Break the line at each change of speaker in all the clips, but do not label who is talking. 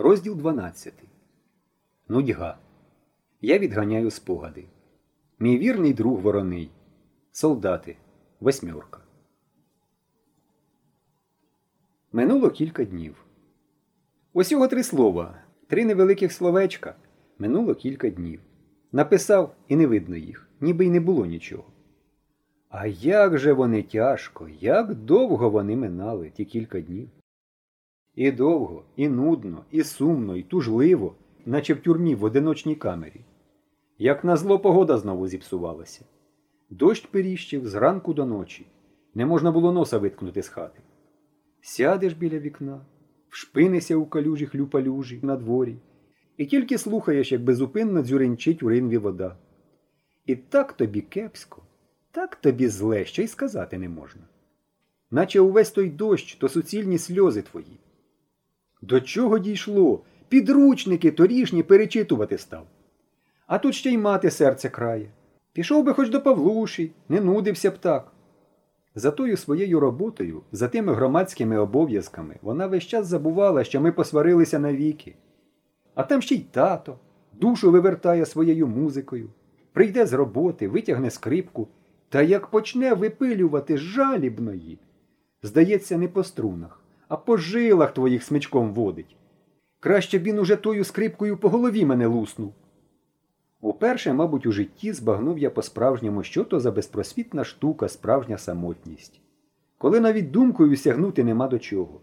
Розділ 12. Нудьга. Я відганяю спогади. Мій вірний друг вороний. Солдати. Восьмерка. Минуло кілька днів. Усього три слова. Три невеликих словечка. Минуло кілька днів. Написав і не видно їх, ніби й не було нічого. А як же вони тяжко, як довго вони минали ті кілька днів. І довго, і нудно, і сумно, і тужливо, наче в тюрмі в одиночній камері. Як назло погода знову зіпсувалася. Дощ періщив зранку до ночі. Не можна було носа виткнути з хати. Сядеш біля вікна, вшпинися у калюжі хлюпалюжі на дворі, і тільки слухаєш, як безупинно дзюринчить у ринві вода. І так тобі кепсько, так тобі зле, що й сказати не можна. Наче увесь той дощ то суцільні сльози твої. До чого дійшло? Підручники торішні перечитувати став. А тут ще й мати серце крає. Пішов би хоч до Павлуші, не нудився б так. За тою своєю роботою, за тими громадськими обов'язками, вона весь час забувала, що ми посварилися навіки. А там ще й тато, душу вивертає своєю музикою, прийде з роботи, витягне скрипку, та як почне випилювати жалібної. Здається, не по струнах, а по жилах твоїх смичком водить. Краще б він уже тою скрипкою по голові мене луснув. Уперше, мабуть, у житті збагнув я по-справжньому, що то за безпросвітна штука, справжня самотність, коли навіть думкою сягнути нема до чого.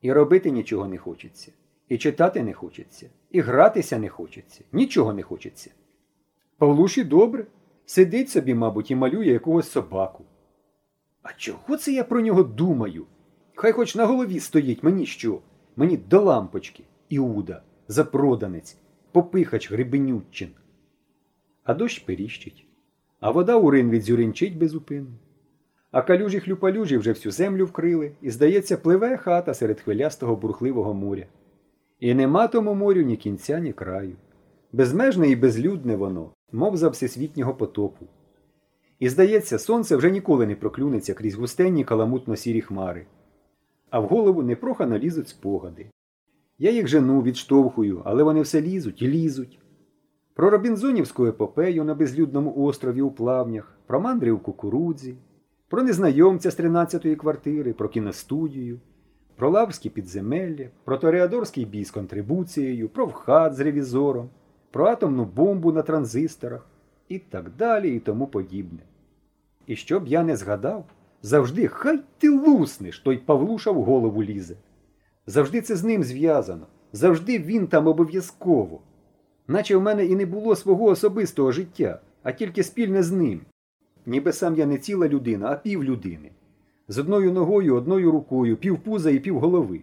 І робити нічого не хочеться, і читати не хочеться, і гратися не хочеться, нічого не хочеться. Павлуші добре, сидить собі, мабуть, і малює якогось собаку. А чого це я про нього думаю? Хай хоч на голові стоїть мені що? Мені до лампочки, Іуда, запроданець, попихач грибенютчин. А дощ періщить, а вода у ринві дзюринчить безупинно. А калюжі хлюпалюжі вже всю землю вкрили, і, здається, пливе хата серед хвилястого бурхливого моря. І нема тому морю ні кінця, ні краю. Безмежне і безлюдне воно, мов за всесвітнього потопу. І, здається, сонце вже ніколи не проклюнеться крізь густенні каламутно сірі хмари. А в голову непрохано лізуть спогади. Я їх жену відштовхую, але вони все лізуть і лізуть. Про Робінзонівську епопею на безлюдному острові у плавнях, про мандри у кукурудзі, про незнайомця з 13-ї квартири, про кіностудію, про лавські підземелля, про Тореадорський бій з контрибуцією, про вхат з ревізором, про атомну бомбу на транзисторах і так далі і тому подібне. І щоб я не згадав, завжди хай ти луснеш, той Павлуша в голову лізе. Завжди це з ним зв'язано, завжди він там обов'язково. Наче в мене і не було свого особистого життя, а тільки спільне з ним. Ніби сам я не ціла людина, а пів людини. З одною ногою, одною рукою, півпуза і півголови.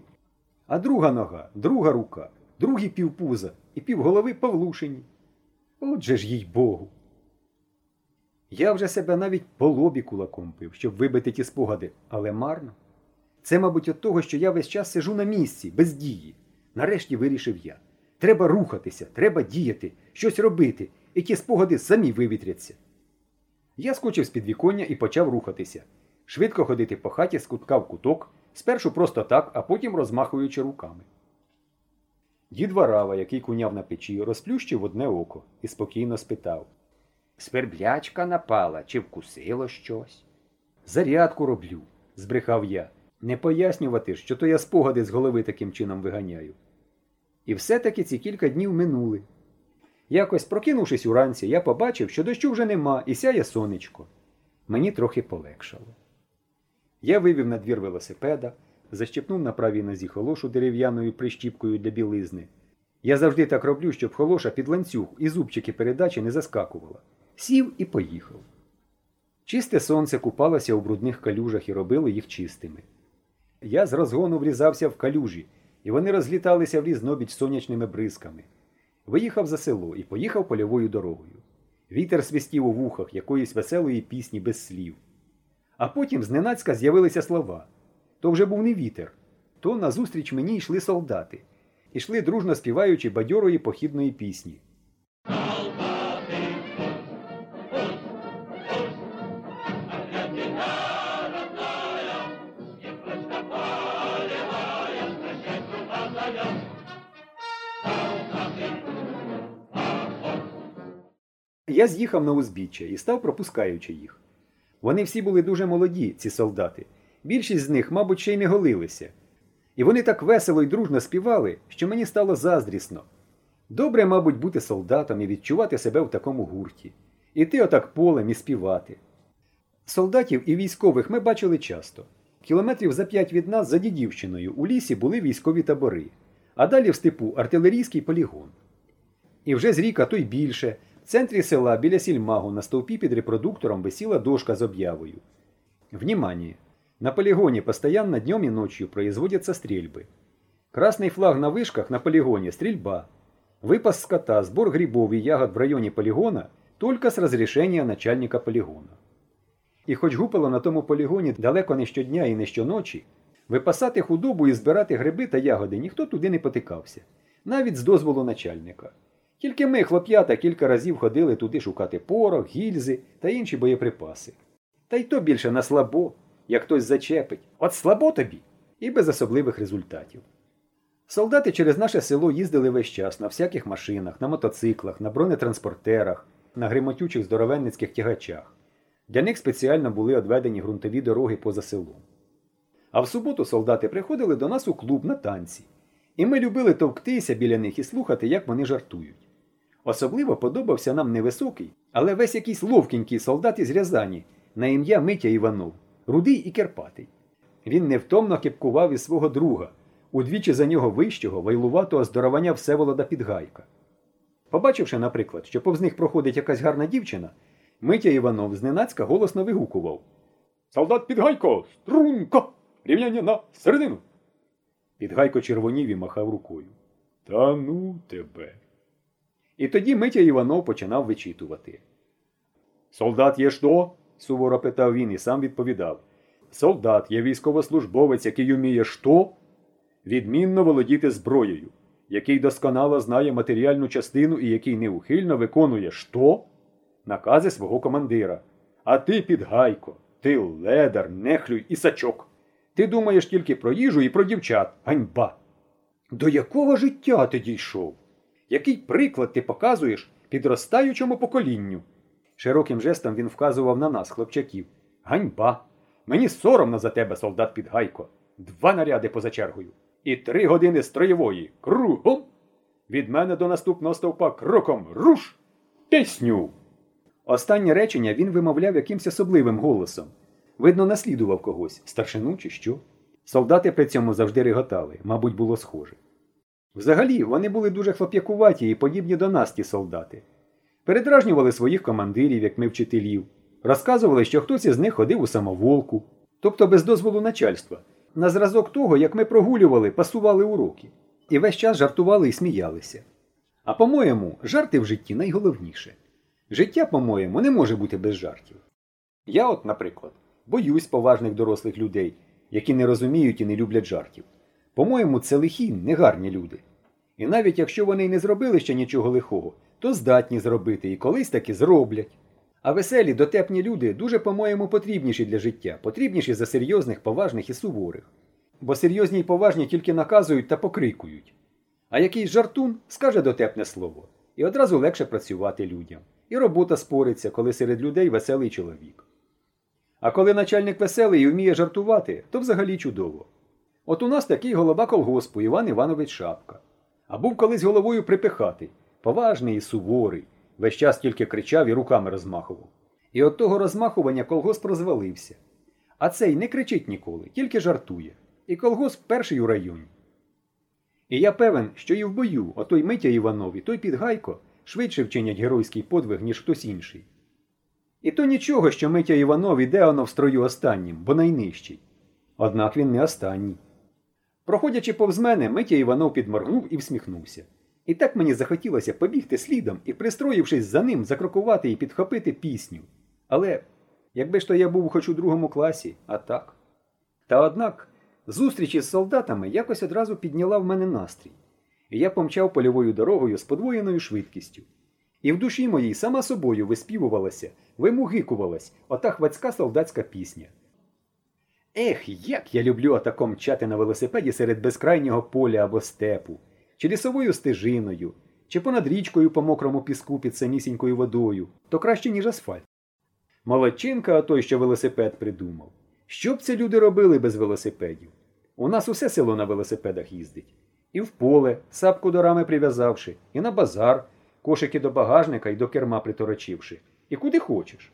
А друга нога, друга рука, другий півпуза і півголови Павлушині. Отже ж їй Богу. Я вже себе навіть по лобі кулаком пив, щоб вибити ті спогади, але марно. Це, мабуть, від того, що я весь час сижу на місці, без дії. Нарешті вирішив я. Треба рухатися, треба діяти, щось робити, і ті спогади самі вивітряться. Я скочив з підвіконня і почав рухатися, швидко ходити по хаті з кутка в куток, спершу просто так, а потім розмахуючи руками. Дід Варава, який куняв на печі, розплющив одне око і спокійно спитав Сверблячка напала чи вкусило щось? Зарядку роблю, збрехав я. Не пояснювати, що то я спогади з голови таким чином виганяю. І все-таки ці кілька днів минули. Якось, прокинувшись уранці, я побачив, що дощу вже нема і сяє сонечко. Мені трохи полегшало. Я вивів на двір велосипеда, защепнув на правій нозі холошу дерев'яною прищіпкою для білизни. Я завжди так роблю, щоб холоша під ланцюг і зубчики передачі не заскакувала. Сів і поїхав. Чисте сонце купалося у брудних калюжах і робило їх чистими. Я з розгону врізався в калюжі, і вони розліталися в різнобіч сонячними бризками. Виїхав за село і поїхав польовою дорогою. Вітер свистів у вухах якоїсь веселої пісні без слів. А потім зненацька з'явилися слова. То вже був не вітер, то назустріч мені йшли солдати, ішли дружно співаючи бадьорої похідної пісні. Я з'їхав на узбіччя і став пропускаючи їх. Вони всі були дуже молоді, ці солдати. Більшість з них, мабуть, ще й не голилися. І вони так весело і дружно співали, що мені стало заздрісно. Добре, мабуть, бути солдатом і відчувати себе в такому гурті. Іти отак полем і співати. Солдатів і військових ми бачили часто. Кілометрів за п'ять від нас за Дідівщиною у лісі були військові табори, а далі в степу артилерійський полігон. І вже з ріка, то й більше, в центрі села біля сільмагу на стовпі під репродуктором висіла дошка з об'явою. Внимание! На полигоне постоянно днем и ночью производятся стрельбы. Красный флаг на вышках на полигоне – стрельба. Выпас скота, сбор грибов и ягод в районе полигона только с разрешения начальника полігона. І хоч гупало на тому полігоні далеко не щодня і не щоночі, випасати худобу і збирати гриби та ягоди ніхто туди не потикався, навіть з дозволу начальника. Тільки ми, хлоп'ята, кілька разів ходили туди шукати порох, гільзи та інші боєприпаси. Та й то більше на слабо, як хтось зачепить. От слабо тобі! І без особливих результатів. Солдати через наше село їздили весь час на всяких машинах, на мотоциклах, на бронетранспортерах, на гримотючих здоровенницьких тягачах. Для них спеціально були одведені ґрунтові дороги поза селом. А в суботу солдати приходили до нас у клуб на танці, і ми любили товктися біля них і слухати, як вони жартують. Особливо подобався нам невисокий, але весь якийсь ловкенький солдат із Рязані на ім'я Митя Іванов, рудий і керпатий. Він невтомно кепкував із свого друга, удвічі за нього вищого, вайлуватого здоровання Всеволода Підгайка. Побачивши, наприклад, що повз них проходить якась гарна дівчина, Митя Іванов зненацька голосно вигукував Солдат Підгайко! Струнко! Рівняння на середину! Підгайко червонів і махав рукою. Та ну тебе. І тоді Митя Іванов починав вичитувати. Солдат є що? суворо питав він і сам відповідав. Солдат є військовослужбовець, який уміє що? Відмінно володіти зброєю, який досконало знає матеріальну частину і який неухильно виконує що? Накази свого командира. А ти підгайко, ти ледар, нехлюй і сачок. Ти думаєш тільки про їжу і про дівчат, ганьба. До якого життя ти дійшов? Який приклад ти показуєш підростаючому поколінню? Широким жестом він вказував на нас, хлопчаків. Ганьба! Мені соромно за тебе, солдат Підгайко. Два наряди поза чергою. І три години строєвої. Кругом. Від мене до наступного стовпа кроком руш! Пісню! Останнє речення він вимовляв якимсь особливим голосом. Видно, наслідував когось, старшину чи що. Солдати при цьому завжди реготали, мабуть, було схоже. Взагалі, вони були дуже хлоп'якуваті і подібні до нас ті солдати. Передражнювали своїх командирів, як ми вчителів, розказували, що хтось із них ходив у самоволку, тобто без дозволу начальства, на зразок того, як ми прогулювали, пасували уроки, і весь час жартували і сміялися. А по-моєму, жарти в житті найголовніше. Життя, по-моєму, не може бути без жартів. Я, от, наприклад, боюсь поважних дорослих людей, які не розуміють і не люблять жартів. По-моєму, це лихі, негарні люди. І навіть якщо вони й не зробили ще нічого лихого, то здатні зробити і колись таки зроблять. А веселі, дотепні люди дуже, по-моєму, потрібніші для життя, потрібніші за серйозних, поважних і суворих. Бо серйозні й поважні тільки наказують та покрикують. А якийсь жартун скаже дотепне слово, і одразу легше працювати людям. І робота спориться, коли серед людей веселий чоловік. А коли начальник веселий і вміє жартувати, то взагалі чудово. От у нас такий голова колгоспу Іван Іванович Шапка. А був колись головою припихатий, поважний і суворий, весь час тільки кричав і руками розмахував. І от того розмахування колгосп розвалився. А цей не кричить ніколи, тільки жартує. І колгосп перший у районі. І я певен, що і в бою отой Митя Іванов і той Підгайко швидше вчинять геройський подвиг, ніж хтось інший. І то нічого, що Митя Іванов іде оно в строю останнім, бо найнижчий. Однак він не останній. Проходячи повз мене, Митя Іванов підморгнув і всміхнувся. І так мені захотілося побігти слідом і, пристроївшись за ним, закрокувати і підхопити пісню. Але якби ж то я був хоч у другому класі, а так. Та однак зустріч із солдатами якось одразу підняла в мене настрій, і я помчав польовою дорогою з подвоєною швидкістю. І в душі моїй сама собою виспівувалася, вимугикувалась ота хвацька солдатська пісня. Ех, як я люблю отако мчати на велосипеді серед безкрайнього поля або степу, чи лісовою стежиною, чи понад річкою по мокрому піску під самісінькою водою, то краще, ніж асфальт. Молодчинка, а той, що велосипед придумав. Що б це люди робили без велосипедів? У нас усе село на велосипедах їздить. І в поле, сапку до рами прив'язавши, і на базар, кошики до багажника і до керма приторочивши. І куди хочеш.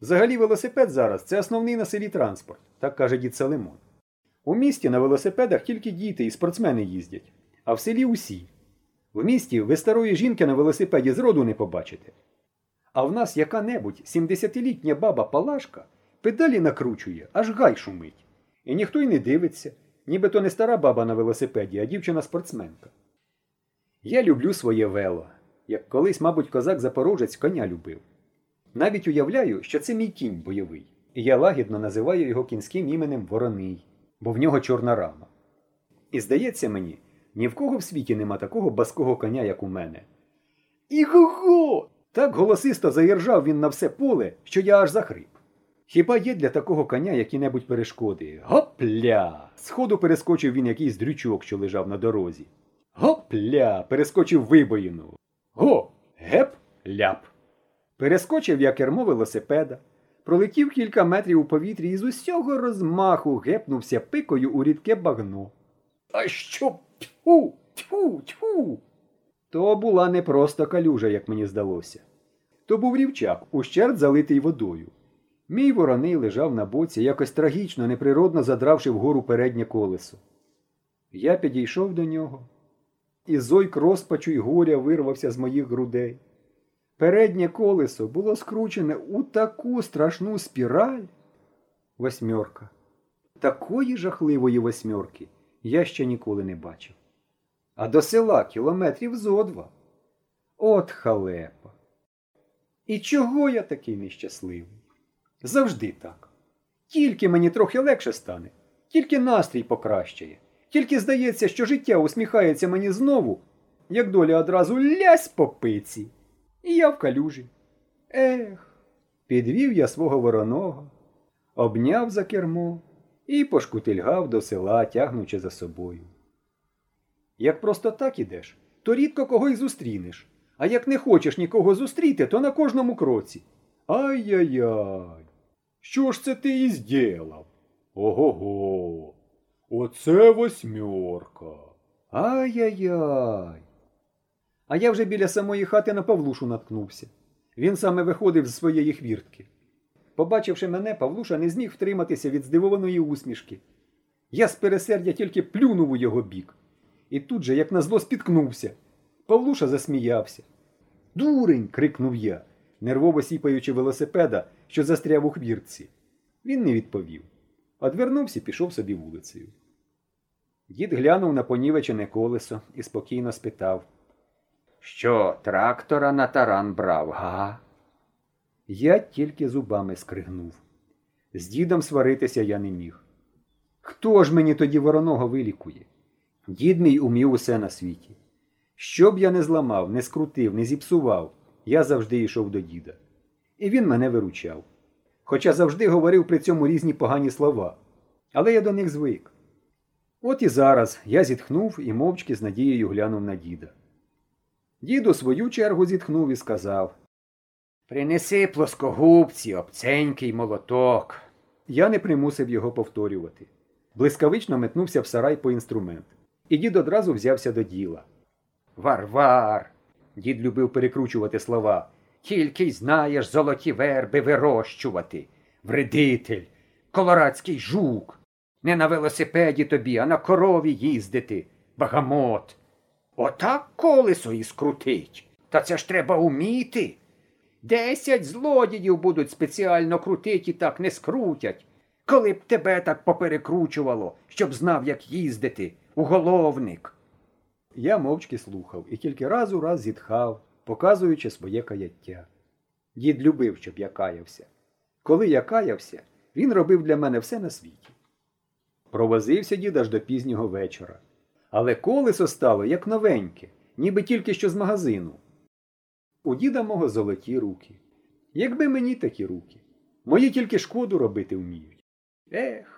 Взагалі велосипед зараз це основний на селі транспорт, так каже дід Салимон. У місті на велосипедах тільки діти і спортсмени їздять, а в селі усі. В місті ви старої жінки на велосипеді зроду не побачите. А в нас яка-небудь 70-літня баба Палашка педалі накручує, аж гай шумить. І ніхто й не дивиться, ніби то не стара баба на велосипеді, а дівчина-спортсменка. Я люблю своє вело, як колись, мабуть, козак-запорожець коня любив. Навіть уявляю, що це мій кінь бойовий, і я лагідно називаю його кінським іменем Вороний, бо в нього чорна рама. І здається мені, ні в кого в світі нема такого баского коня, як у мене. Іго-го! Так голосисто заіржав він на все поле, що я аж захрип. Хіба є для такого коня які-небудь перешкоди? Гопля! Сходу перескочив він якийсь дрючок, що лежав на дорозі. Гопля! Перескочив вибоїну. Го! Геп! Ляп! Перескочив я кермо велосипеда, пролетів кілька метрів у повітрі і з усього розмаху гепнувся пикою у рідке багно. А що? Тьфу! Тьфу! Тьфу! То була не просто калюжа, як мені здалося. То був рівчак, ущерд залитий водою. Мій вороний лежав на боці, якось трагічно, неприродно задравши вгору переднє колесо. Я підійшов до нього, і зойк розпачу й горя вирвався з моїх грудей. Переднє колесо було скручене у таку страшну спіраль. Восьмерка. Такої жахливої восьмерки я ще ніколи не бачив. А до села кілометрів зо два. От халепа. І чого я такий нещасливий? Завжди так. Тільки мені трохи легше стане, тільки настрій покращає, тільки здається, що життя усміхається мені знову, як доля одразу лясь по пиці. І я в калюжі. Ех, підвів я свого вороного, обняв за кермо і пошкутильгав до села, тягнучи за собою. Як просто так ідеш, то рідко кого й зустрінеш, а як не хочеш нікого зустріти, то на кожному кроці. Ай-яй-яй, що ж це ти і зділав? Ого-го, оце восьмерка. Ай-яй-яй. А я вже біля самої хати на Павлушу наткнувся. Він саме виходив з своєї хвіртки. Побачивши мене, Павлуша не зміг втриматися від здивованої усмішки. Я з пересердя тільки плюнув у його бік. І тут же, як назло, спіткнувся. Павлуша засміявся. Дурень. крикнув я, нервово сіпаючи велосипеда, що застряв у хвіртці. Він не відповів. Одвернувся і пішов собі вулицею. Дід глянув на понівечене колесо і спокійно спитав Що, трактора на таран брав, га? Я тільки зубами скригнув. З дідом сваритися я не міг. Хто ж мені тоді вороного вилікує? Дід мій умів усе на світі. Що б я не зламав, не скрутив, не зіпсував, я завжди йшов до діда. І він мене виручав. Хоча завжди говорив при цьому різні погані слова. Але я до них звик. От і зараз я зітхнув і мовчки з надією глянув на діда. Дід у свою чергу зітхнув і сказав Принеси плоскогубці, обценький молоток. Я не примусив його повторювати. Блискавично метнувся в сарай по інструмент. І дід одразу взявся до діла. Варвар. Дід любив перекручувати слова. Тільки й знаєш золоті верби вирощувати. Вредитель, колорадський жук. Не на велосипеді тобі, а на корові їздити. Багамот. Отак колесо і скрутить. Та це ж треба уміти. Десять злодіїв будуть спеціально крутить і так не скрутять. Коли б тебе так поперекручувало, щоб знав, як їздити, уголовник. Я мовчки слухав і тільки раз у раз зітхав, показуючи своє каяття. Дід любив, щоб я каявся. Коли я каявся, він робив для мене все на світі. Провозився дід аж до пізнього вечора. Але колесо стало як новеньке, ніби тільки що з магазину. У діда мого золоті руки. Якби мені такі руки. Мої тільки шкоду робити вміють. Ех.